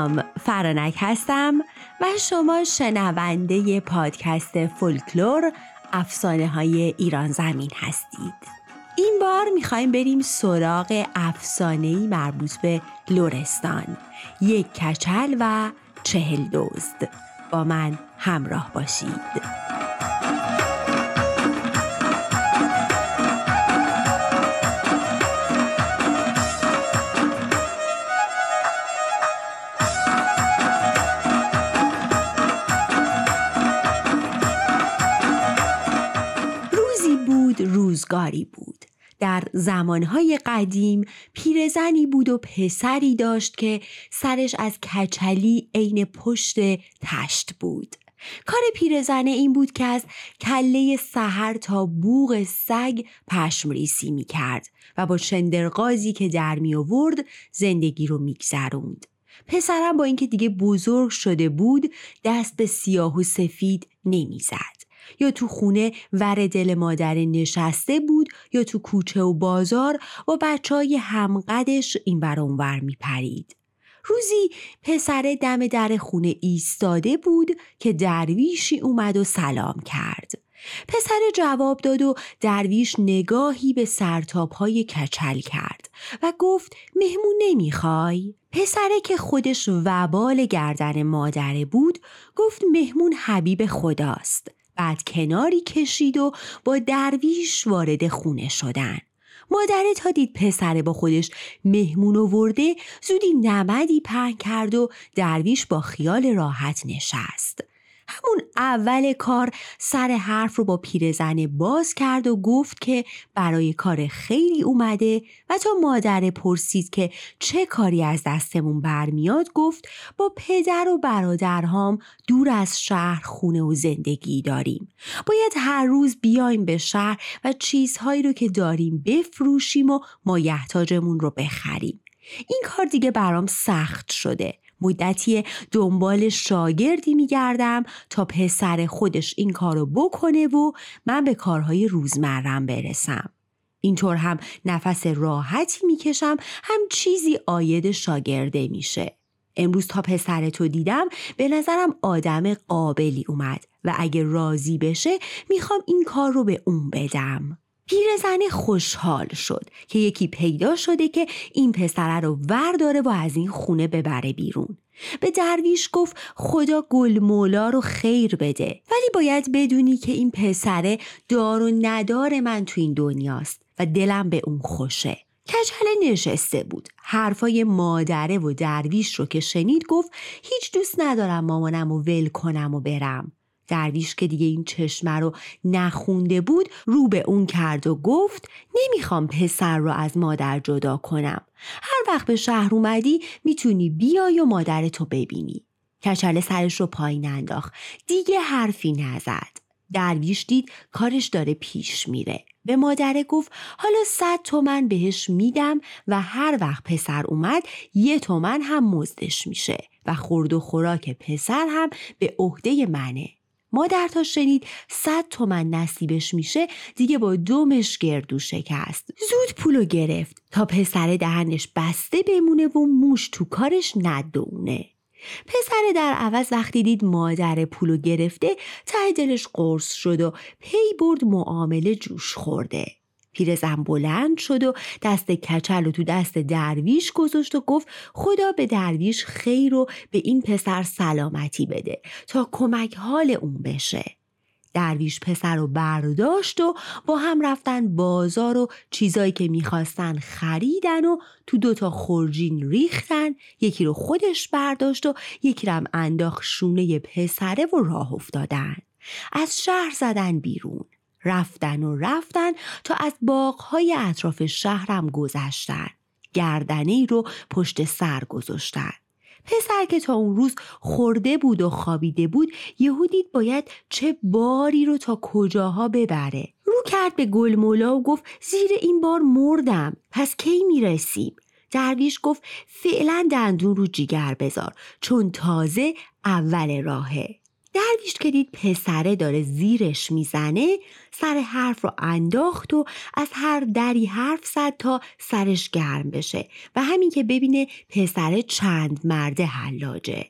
سلام فرانک هستم و شما شنونده پادکست فولکلور افسانه های ایران زمین هستید. این بار می‌خوایم بریم سراغ افسانه مربوط به لورستان یک کچل و چهل دزد. با من همراه باشید. روزگاری بود. در زمانهای قدیم پیرزنی بود و پسری داشت که سرش از کچلی عین پشت تشت بود. کار پیرزنه این بود که از کله سحر تا بوغ سگ پشمریسی می کرد و با شندرقازی که در می آورد زندگی رو میگذروند. پسرم با اینکه دیگه بزرگ شده بود دست به سیاه و سفید نمی‌زد. یا تو خونه ور دل مادر نشسته بود یا تو کوچه و بازار و بچه های همقدش این بر اونور می پرید. روزی پسر دم در خونه ایستاده بود که درویشی اومد و سلام کرد. پسر جواب داد و درویش نگاهی به سرتاب های کچل کرد و گفت مهمون نمی‌خوای؟ پسره که خودش وبال گردن مادره بود گفت مهمون حبیب خداست. بعد کناری کشید و با درویش وارد خونه شدن. مادره تا دید پسره با خودش مهمون ورده زودی نمدی پهن کرد و درویش با خیال راحت نشست. همون اول کار سر حرف رو با پیرزن باز کرد و گفت که برای کار خیلی اومده و تا مادر پرسید که چه کاری از دستمون برمیاد گفت با پدر و برادرهام دور از شهر خونه و زندگی داریم. باید هر روز بیایم به شهر و چیزهایی رو که داریم بفروشیم و مایحتاجمون رو بخریم. این کار دیگه برام سخت شده. مدتی دنبال شاگردی میگردم تا پسر خودش این کارو بکنه و من به کارهای روزمرم برسم. اینطور هم نفس راحتی می‌کشم هم چیزی آید شاگرده میشه. امروز تا پسر تو دیدم به نظرم آدم قابلی اومد و اگه راضی بشه می‌خوام این کار رو به اون بدم. پیرزنه خوشحال شد که یکی پیدا شده که این پسره رو ورداره و از این خونه ببره بیرون. به درویش گفت خدا گل مولا رو خیر بده ولی باید بدونی که این پسره دار و ندار من تو این دنیاست و دلم به اون خوشه. کچله نشسته بود حرفای مادره و درویش رو که شنید گفت هیچ دوست ندارم مامانم و ول کنم و برم درویش که دیگه این چشمه رو نخونده بود رو به اون کرد و گفت نمی‌خوام پسر رو از مادر جدا کنم. هر وقت به شهر اومدی می‌تونی بیای و مادرتو ببینی. کچله سرش رو پایین انداخت. دیگه حرفی نزد. درویش دید کارش داره پیش میره. به مادره گفت حالا صد تومن بهش میدم و هر وقت پسر اومد یه تومن هم مزدش میشه. و خورد و خوراک پسر هم به عهده منه. مادر تا شنید صد تومن نصیبش میشه دیگه با دومش گردو شکست. زود پولو گرفت تا پسر دهنش بسته بمونه و موش تو کارش ندونه پسر در عوض وقتی دید مادر پولو گرفته ته دلش قرص شد و پی برد معامله جوش خورده. پیرزن بلند شد و دست کچل و تو دست درویش گذاشت و گفت خدا به درویش خیر و به این پسر سلامتی بده تا کمک حال اون بشه. درویش پسر رو برداشت و با هم رفتن بازار و چیزایی که می‌خواستن خریدن و تو دوتا خورجین ریختن یکی رو خودش برداشت و یکی رو هم انداخت شونه پسره و راه افتادن. از شهر زدن بیرون. رفتن و رفتن تا از باغهای اطراف شهرم گذشتن. گردنه ای رو پشت سر گذاشتن. پسر که تا اون روز خورده بود و خوابیده بود یهودید باید چه باری رو تا کجاها ببره. رو کرد به گل مولا و گفت زیر این بار مردم پس کی می‌رسیم؟ درویش گفت فعلا دندون رو جیگر بذار چون تازه اول راهه. درویش که دید پسره داره زیرش می‌زنه سر حرف رو انداخت و از هر دری حرف زد تا سرش گرم بشه و همین که ببینه پسره چند مرده حلاجه.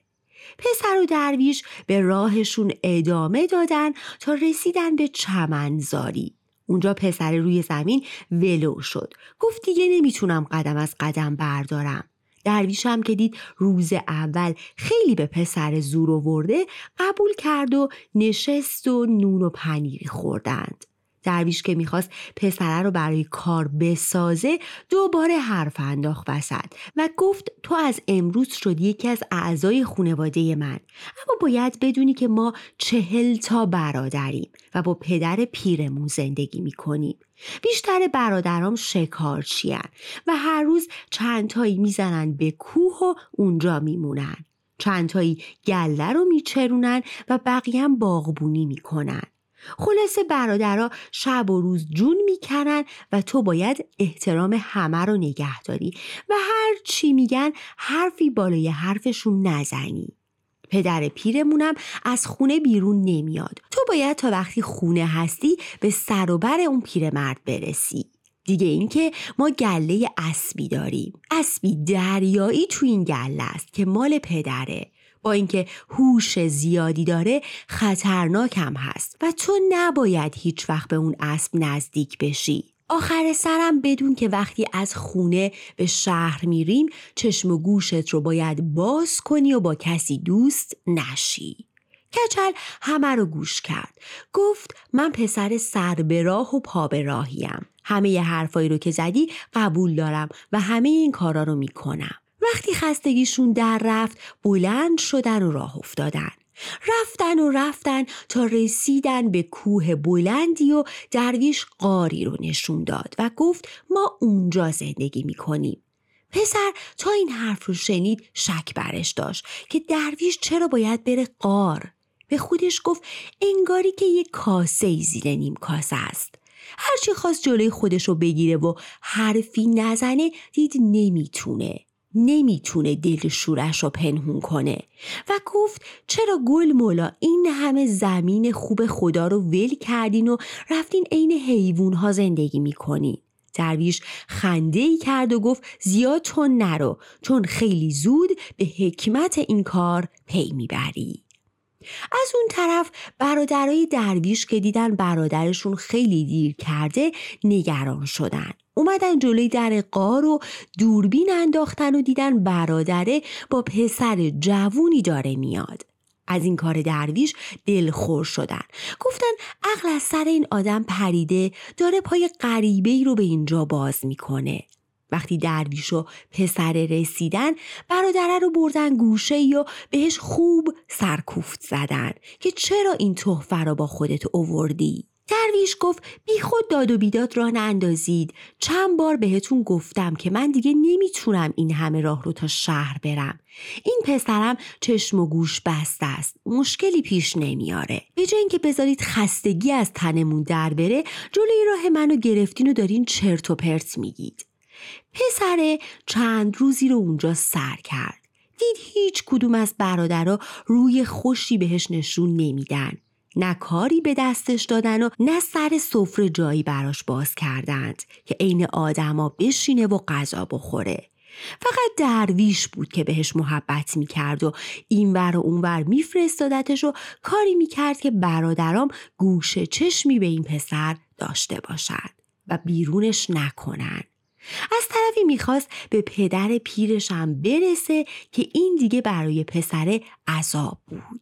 پسر و درویش به راهشون ادامه دادن تا رسیدن به چمنزاری. اونجا پسر روی زمین ولو شد. گفت دیگه نمی‌تونم قدم از قدم بردارم. درویشم که دید روز اول خیلی به پسر زور آورده قبول کرد و نشست و نون و پنیری خوردند. درویش که می‌خواست پسره رو برای کار بسازه دوباره حرف انداخت وسط و گفت تو از امروز شدی یکی از اعضای خانواده من. اما باید بدونی که ما چهل تا برادریم و با پدر پیرمون زندگی می‌کنیم. بیشتر برادرام شکارچیان و هر روز چندتایی می‌زنن به کوه و اونجا میمونن. چندتایی گله رو میچرونن و بقیه هم باغبونی می‌کنن. خلاصه برادرها شب و روز جون می‌کنن و تو باید احترام همه رو نگه داری و هر چی میگن حرفی بالای حرفشون نزنی. پدر پیرمونم از خونه بیرون نمیاد. تو باید تا وقتی خونه هستی به سر و بر اون پیرمرد برسی. دیگه اینکه ما گله اسبی داریم. اسبی دریایی تو این گله است که مال پدره. با اینکه هوش زیادی داره خطرناک هم هست و تو نباید هیچ وقت به اون اسب نزدیک بشی. آخر سرم بدون که وقتی از خونه به شهر میریم چشم و گوشت رو باید باز کنی و با کسی دوست نشی. کچل همه رو گوش کرد. گفت من پسر سر به راه و پا به راهیم. همه ی حرفایی رو که زدی قبول دارم و همه این کارا رو می‌کنم. وقتی خستگیشون در رفت بلند شدن و راه افتادن. رفتن و رفتن تا رسیدن به کوه بلندی و درویش قاری رو نشون داد و گفت ما اونجا زندگی می‌کنیم. پسر تا این حرف رو شنید شک برش داشت که درویش چرا باید بره قار. به خودش گفت انگاری که یک کاسه زیر نیم کاسه است. هرچی خواست جلوی خودش رو بگیره و حرفی نزنه دید نمی‌تونه. نمی‌تونه دل شورش رو پنهون کنه. و گفت چرا گل مولا این همه زمین خوب خدا رو ول کردین و رفتین عین حیوان ها زندگی می‌کنین درویش خنده ای کرد و گفت زیاد تون نرو چون خیلی زود به حکمت این کار پی می‌بری. از اون طرف برادرای درویش که دیدن برادرشون خیلی دیر کرده نگران شدن. اومدن جلوی در قار و دوربین انداختن و دیدن برادره با پسر جوونی داره میاد. از این کار درویش دلخور شدن. گفتن عقل از سر این آدم پریده داره پای غریبه ای رو به اینجا باز می‌کنه. وقتی درویش و پسر رسیدن برادره رو بردن گوشه و بهش خوب سرکوفت زدن که چرا این تحفه رو با خودت اووردی؟ درویش گفت بی خود داد و بیداد راه اندازید چند بار بهتون گفتم که من دیگه نمی‌تونم این همه راه رو تا شهر برم. این پسرم چشم و گوش بسته است. مشکلی پیش نمیاره. به جای اینکه بذارید خستگی از تنمون در بره جلوی راه منو گرفتین و دارین چرت و پرت میگید. پسره چند روزی رو اونجا سر کرد. دید هیچ کدوم از برادرها روی خوشی بهش نشون نمیدن. نه کاری به دستش دادن و نه سر سفره جایی براش باز کردند که عین آدما بشینه و غذا بخوره. فقط درویش بود که بهش محبت می‌کرد و اینور و اونور میفرستادتش و کاری می‌کرد که برادرام گوش چشمی به این پسر داشته باشد و بیرونش نکنن. از طرفی می‌خواست به پدر پیرشم برسه که این دیگه برای پسر عذاب بود.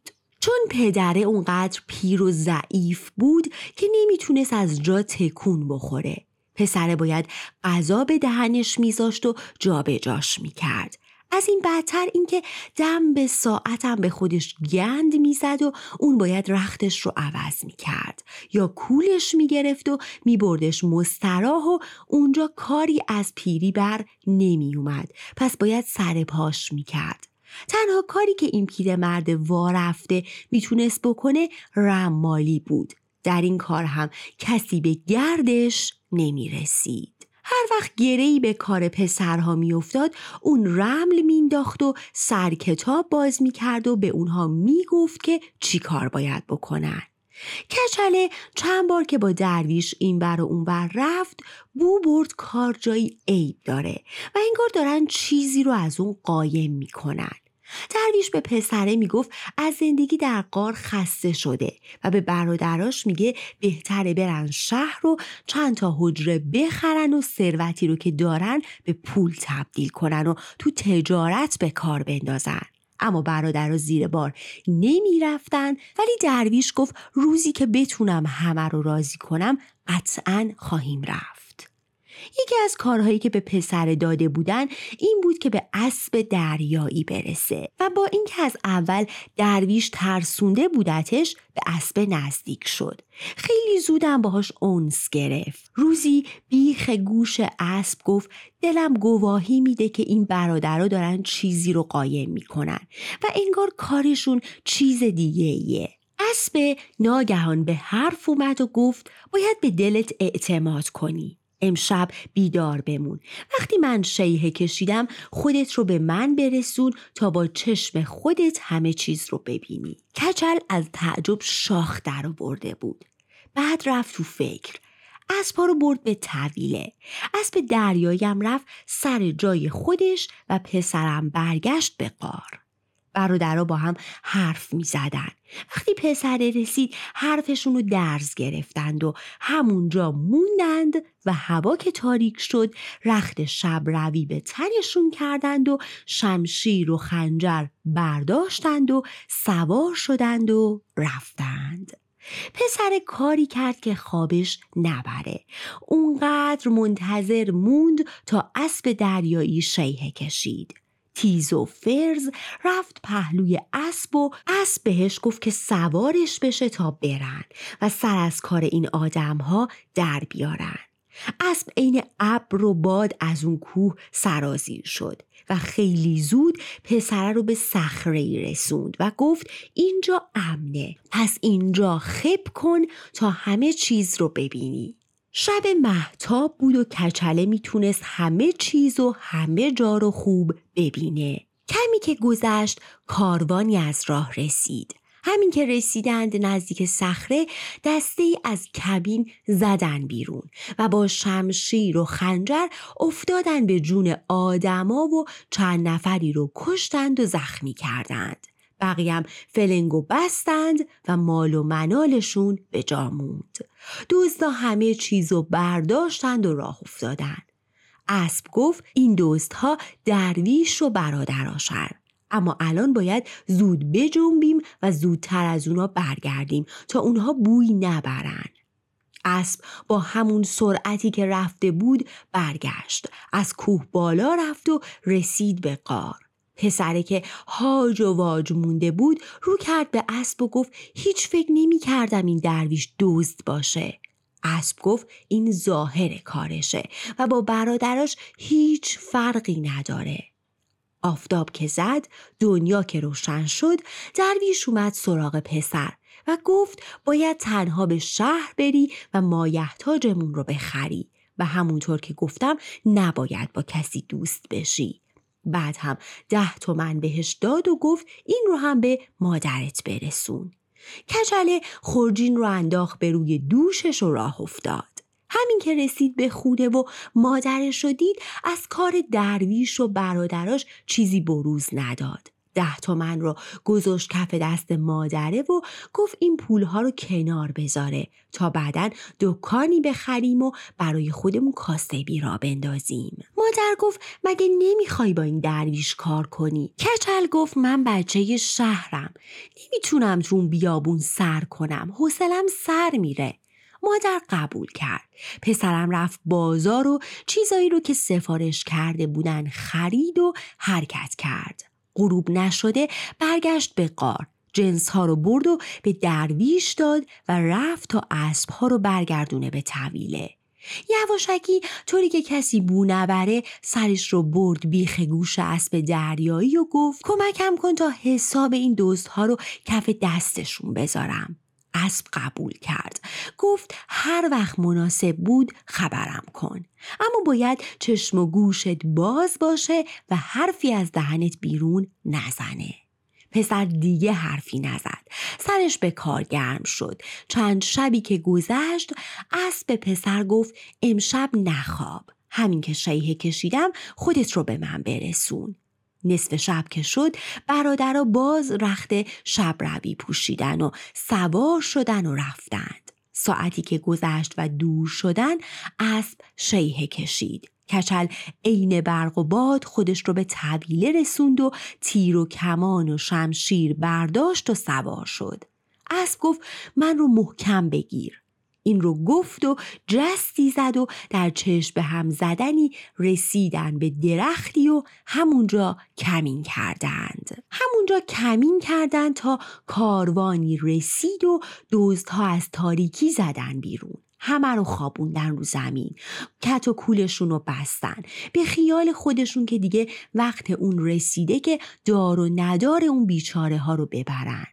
چون پدره اونقدر پیر و ضعیف بود که نمی‌تونست از جا تکون بخوره. پسره باید غذا به دهنش میذاشت و جابجاش می‌کرد. از این بدتر اینکه دم به ساعتم به خودش گند می‌زد و اون باید رختش رو عوض می‌کرد یا کولش می‌گرفت و میبردش مستراح و اونجا کاری از پیری بر نمیومد پس باید سر پاش می‌کرد تنها کاری که این پیرمرد وارفته می‌تونست بکنه رمالی بود در این کار هم کسی به گردش نمی رسید. هر وقت گرهی به کار پسرها میافتاد اون رمل مینداخت و سر کتاب باز می‌کرد و به اونها می‌گفت که چی کار باید بکنن کچله چند بار که با درویش این بر و اون بر رفت بو برد کار جایی عیب داره و انگار دارن چیزی رو از اون قایم می‌کنن. درویش به پسره می‌گفت از زندگی در قار خسته شده و به برادراش میگه بهتره برن شهر رو چند تا حجره بخرن و ثروتی رو که دارن به پول تبدیل کنن و تو تجارت به کار بندازن. اما برادرها زیر بار نمی رفتن ولی درویش گفت روزی که بتونم همه رو راضی کنم قطعا خواهیم رفت. یکی از کارهایی که به پسر داده بودن این بود که به اسب دریایی برسه و با اینکه از اول درویش ترسونده بودتش به اسب نزدیک شد. خیلی زودم باهاش اونس گرفت. روزی بیخ گوش اسب گفت دلم گواهی میده که این برادرها دارن چیزی رو قایم می‌کنن و انگار کارشون چیز دیگه ایه اسب ناگهان به حرف اومد و گفت باید به دلت اعتماد کنی. امشب بیدار بمون. وقتی من شیهه کشیدم خودت رو به من برسون تا با چشم خودت همه چیز رو ببینی. کچل از تعجب شاخ در برده بود. بعد رفت تو فکر. اسبا رو برد به طویله. اسب دریاییم رفت سر جای خودش و پسرم برگشت به قار برادرها با هم حرف می زدن. وقتی پسره رسید حرفشون رو درز گرفتند و همونجا موندند و هوا که تاریک شد رخت شب روی به تنشون کردند و شمشیر و خنجر برداشتند و سوار شدند و رفتند. پسر کاری کرد که خوابش نبره اونقدر منتظر موند تا اسب دریایی شیهه کشید تیز و فرز رفت پهلوی اسب و اسب بهش گفت که سوارش بشه تا برن و سر از کار این آدم ها در بیارن. اسب عین ابر و باد از اون کوه سرازیر شد و خیلی زود پسره رو به صخره رسوند و گفت اینجا امنه پس اینجا خب کن تا همه چیز رو ببینی شب محتاب بود و کچله می‌تونست همه چیز و همه جا رو خوب ببینه. کمی که گذشت کاروانی از راه رسید. همین که رسیدند نزدیک صخره دسته ای از کبین زدن بیرون و با شمشیر و خنجر افتادن به جون آدما و چند نفری رو کشتند و زخمی کردند. بقیم فلنگو بستند و مال و منالشون به جا موند. دزدا همه چیزو برداشتند و راه افتادند. اسب گفت این ها درویش و برادراشن. اما الان باید زود بجنبیم و زودتر از اونا برگردیم تا اونها بوی نبرن. اسب با همون سرعتی که رفته بود برگشت. از کوه بالا رفت و رسید به قار. پسره که هاج و واج مونده بود رو کرد به اسب و گفت هیچ فکر نمی کردم این درویش دزد باشه. اسب گفت این ظاهر کارشه و با برادراش هیچ فرقی نداره. آفتاب که زد دنیا که روشن شد درویش اومد سراغ پسر و گفت باید تنها به شهر بری و مایحتاجمون رو بخری و همونطور که گفتم نباید با کسی دوست بشی بعد هم ده تومن بهش داد و گفت این رو هم به مادرت برسون. کچله خورجین رو انداخت به روی دوشش و راه افتاد. همین که رسید به خوده و مادرش رو دید از کار درویش و برادراش چیزی بروز نداد. ده تومن رو گذاشت کف دست مادره و گفت این پولها رو کنار بذاره تا بعدا دکانی بخریم و برای خودمون کاسبی را بندازیم. مادر گفت مگه نمی‌خوای با این درویش کار کنی؟ کچل گفت من بچه شهرم. نمی‌تونم تو اون بیابون سر کنم. حوصلم سر میره. مادر قبول کرد. پسرم رفت بازار و چیزایی رو که سفارش کرده بودن خرید و حرکت کرد. غروب نشده برگشت به قار جنس ها رو برد و به درویش داد و رفت تا اسب ها رو برگردونه به طویله. یواشکی طوری که کسی بو نبره سرش رو برد بیخ گوش اسب دریایی و گفت کمکم کن تا حساب این دوست ها رو کف دستشون بذارم. اسب قبول کرد. گفت هر وقت مناسب بود خبرم کن. اما باید چشم و گوشت باز باشه و حرفی از دهنت بیرون نزنه. پسر دیگه حرفی نزد. سرش به کار گرم شد. چند شبی که گذشت اسب پسر گفت امشب نخواب. همین که شیهه کشیدم خودت رو به من برسون. نصف شب که شد برادرها باز رخت شب روی پوشیدن و سوار شدن و رفتند. ساعتی که گذشت و دور شدن اسب شیهه کشید. کچل عین برق و باد خودش رو به طویله رسوند و تیر و کمان و شمشیر برداشت و سوار شد. اسب گفت من رو محکم بگیر. این رو گفت و جستی زد و در چشم به هم زدنی رسیدن به درختی و همونجا کمین کردند. همونجا کمین کردند تا کاروانی رسید و دزدها از تاریکی زدن بیرون. همه رو خوابوندن رو زمین. کت و کولشون رو بستن. به خیال خودشون که دیگه وقت اون رسیده که دار و ندار اون بیچاره ها رو ببرن.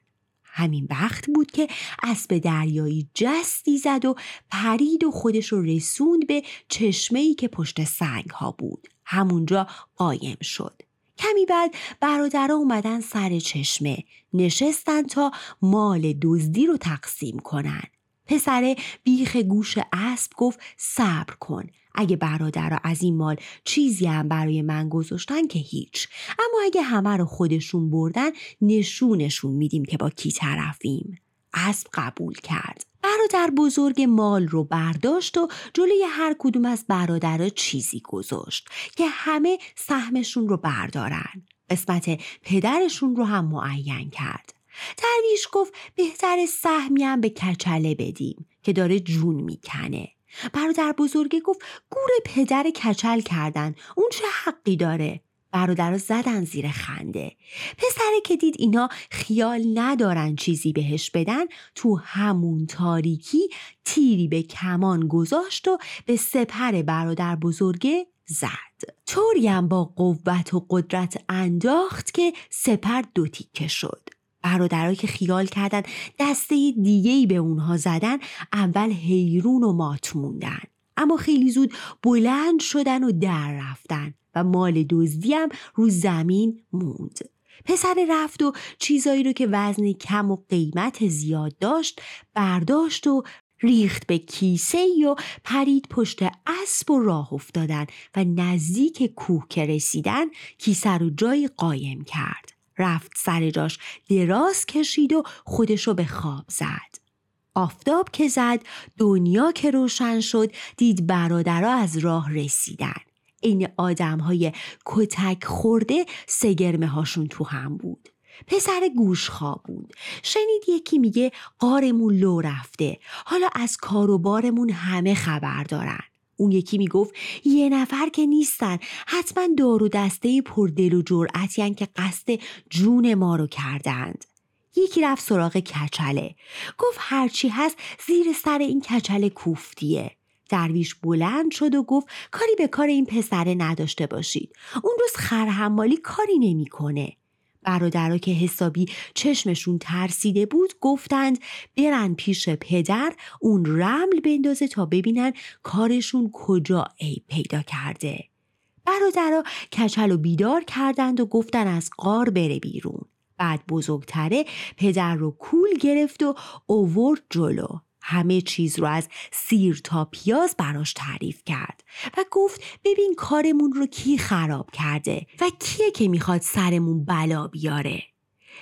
همین وقت بود که اسب دریایی جستی زد و پرید و خودش رو رسوند به چشمه ای که پشت سنگ ها بود. همونجا قایم شد. کمی بعد برادرها اومدن سر چشمه. نشستن تا مال دزدی رو تقسیم کنن. پسره بیخ گوش اسب گفت صبر کن. اگه برادرها از این مال چیزی هم برای من گذاشتن که هیچ. اما اگه همه رو خودشون بردن نشونشون میدیم که با کی طرفیم. اسب قبول کرد. برادر بزرگ مال رو برداشت و جلوی هر کدوم از برادرها چیزی گذاشت که همه سهمشون رو بردارن. قسمت پدرشون رو هم معین کرد. درویش گفت بهتر سهمیم به کچله بدیم که داره جون می‌کنه. برادر بزرگه گفت گور پدر کچل کردن اون چه حقی داره؟ برادر زدن زیر خنده. پسره که دید اینا خیال ندارن چیزی بهش بدن تو همون تاریکی تیری به کمان گذاشت و به سپر برادر بزرگه زد. طوریم با قوت و قدرت انداخت که سپر دو تیکه شد. برادرها که خیال کردن دسته دیگهی به اونها زدن اول حیرون و مات موندن. اما خیلی زود بلند شدن و در رفتن و مال دزدی هم رو زمین موند. پسر رفت و چیزایی رو که وزن کم و قیمت زیاد داشت برداشت و ریخت به کیسه و پرید پشت اسب و راه افتادن و نزدیک کوه که رسیدن کیسه رو جای قایم کرد. رفت سر جاش دراز کشید و خودشو به خواب زد. آفتاب که زد دنیا که روشن شد دید برادرها از راه رسیدن. این آدم های کتک خورده سگرمه هاشون تو هم بود. پسر گوش بود. شنید یکی میگه قارمون لو رفته حالا از کار و بارمون همه خبر دارن اون یکی می‌گفت یه نفر که نیستن. حتما دار و دسته پردل و جرأتی که قصد جون ما رو کردند. یکی رفت سراغ کچله. گفت هرچی هست زیر سر این کچله کوفتیه. درویش بلند شد و گفت کاری به کار این پسره نداشته باشید. اون روز خرحمالی کاری نمی‌کنه. برادرها که حسابی چشمشون ترسیده بود گفتند برن پیش پدر اون رمل بندازه تا ببینن کارشون کجا عیب پیدا کرده. برادرها کچل و بیدار کردند و گفتن از قار بره بیرون. بعد بزرگتره پدر رو کول گرفت و اوورد جلو. همه چیز رو از سیر تا پیاز براش تعریف کرد و گفت ببین کارمون رو کی خراب کرده و کیه که می‌خواد سرمون بلا بیاره.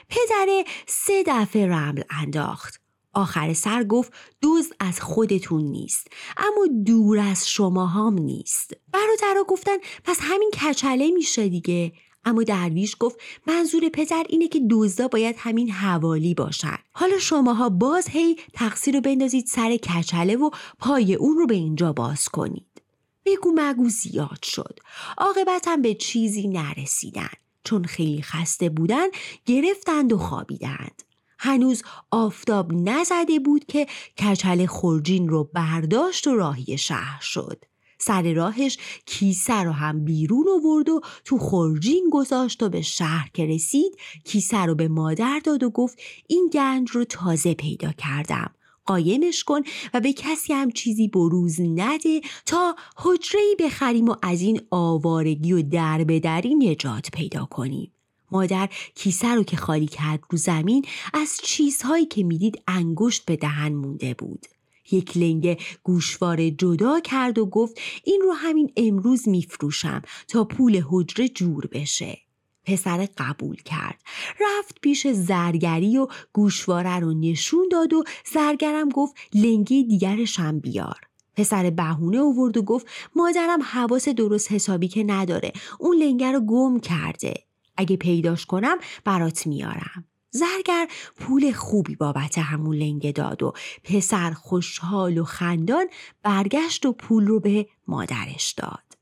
پدره سه دفعه رمل انداخت. آخر سر گفت دوز از خودتون نیست اما دور از شما هم نیست. برادرها گفتن پس همین کچله میشه دیگه. اما درویش گفت منظور پدر اینه که دزدا باید همین حوالی باشن. حالا شماها باز هی تقصیر رو بندازید سر کچله و پای اون رو به اینجا باز کنید. بگو مگو زیاد شد. عاقبتا به چیزی نرسیدن. چون خیلی خسته بودن گرفتند و خوابیدند. هنوز آفتاب نزده بود که کچل خورجین رو برداشت و راهی شهر شد. سر راهش کیسه رو هم بیرون آورد و تو خورجین گذاشت و به شهر که رسید کیسه رو به مادر داد و گفت این گنج رو تازه پیدا کردم قایمش کن و به کسی هم چیزی بروز نده تا حجرهی بخریم و از این آوارگی و در بدری نجات پیدا کنیم. مادر کیسه رو که خالی کرد رو زمین از چیزهایی که می‌دید انگشت به دهن مونده بود. یک لنگه گوشواره جدا کرد و گفت این رو همین امروز میفروشم تا پول حجره جور بشه. پسر قبول کرد. رفت پیش زرگری و گوشواره رو نشون داد و زرگرم گفت لنگی دیگرشم بیار. پسر بهونه آورد و گفت مادرم حواس درست حسابی که نداره اون لنگه رو گم کرده. اگه پیداش کنم برات میارم. زرگر پول خوبی بابت همون لنگه داد و پسر خوشحال و خندان برگشت و پول رو به مادرش داد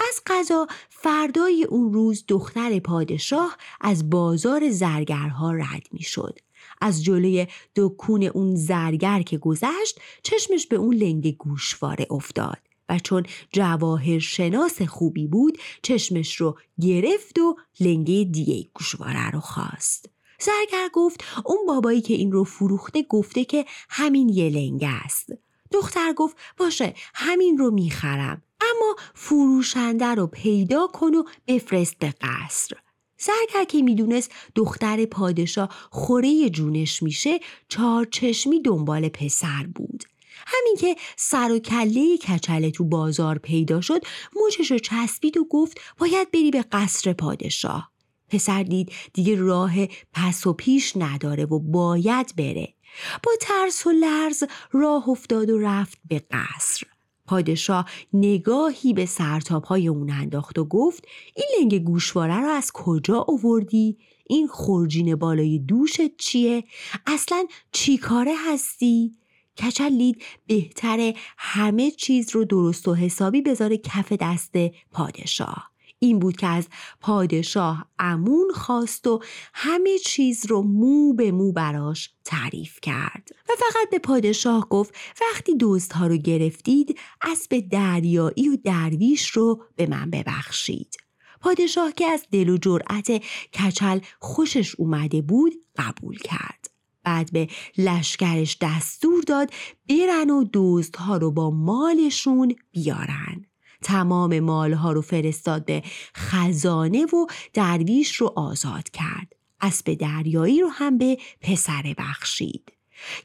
از قضا فردای اون روز دختر پادشاه از بازار زرگرها رد می شد. از جلوی دکون اون زرگر که گذشت چشمش به اون لنگ گوشواره افتاد و چون جواهر شناس خوبی بود چشمش رو گرفت و لنگه دیگه گوشواره رو خواست. زرگر گفت اون بابایی که این رو فروخته گفته که همین یه لنگه است. دختر گفت باشه همین رو می‌خرم. اما فروشنده رو پیدا کن و بفرست به قصر زرگر که می‌دونست دختر پادشاه خوره جونش میشه چهار چشمی دنبال پسر بود. همین که سر و کله کچله تو بازار پیدا شد موچش رو چسبید و گفت باید بری به قصر پادشاه. پسر دید دیگه راه پس و پیش نداره و باید بره با ترس و لرز راه افتاد و رفت به قصر پادشاه نگاهی به سرتاب های اون انداخت و گفت این لنگ گوشواره رو از کجا آوردی؟ این خورجین بالای دوشت چیه؟ اصلا چی کاره هستی؟ کچل لید بهتره همه چیز رو درست و حسابی بذاره کف دست پادشاه. این بود که از پادشاه امون خواست و همه چیز رو مو به مو براش تعریف کرد. و فقط به پادشاه گفت وقتی ها رو گرفتید اسب دریایی و درویش رو به من ببخشید. پادشاه که از دل و جرأت کچل خوشش اومده بود قبول کرد. بعد به لشکرش دستور داد برن و ها رو با مالشون بیارن. تمام مالها رو فرستاد به خزانه و درویش رو آزاد کرد. اسب دریایی رو هم به پسر بخشید.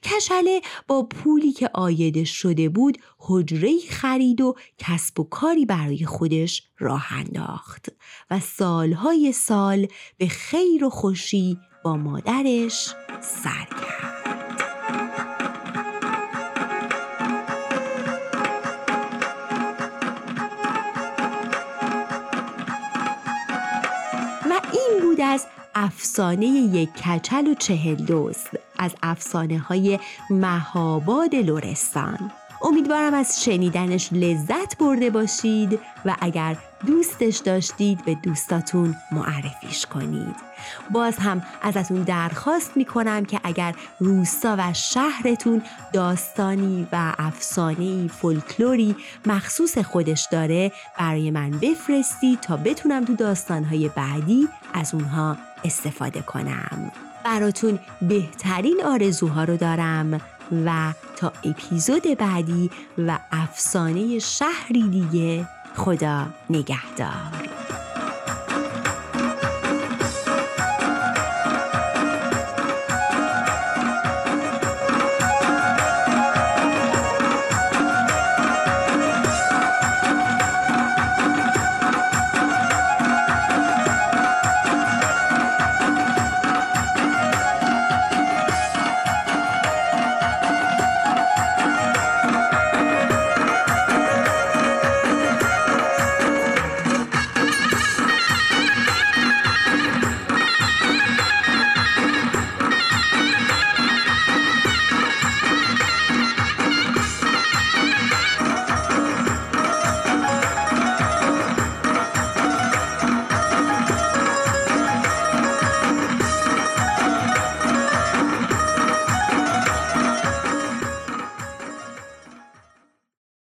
کشله با پولی که آیده شده بود حجره خرید و کسب و کاری برای خودش راه انداخت و سالهای سال به خیر و خوشی با مادرش سر کرد. از افسانه یک کچل و چهل دوست از افسانه های مهاباد لورستان امیدوارم از شنیدنش لذت برده باشید و اگر دوستش داشتید به دوستاتون معرفیش کنید. باز هم ازتون درخواست می‌کنم که اگر روستا و شهرتون داستانی و افسانه فولکلوری مخصوص خودش داره برای من بفرستید تا بتونم تو داستانهای بعدی از اونها استفاده کنم. براتون بهترین آرزوها رو دارم. و تا اپیزود بعدی و افسانه شهری دیگه خدا نگهدار.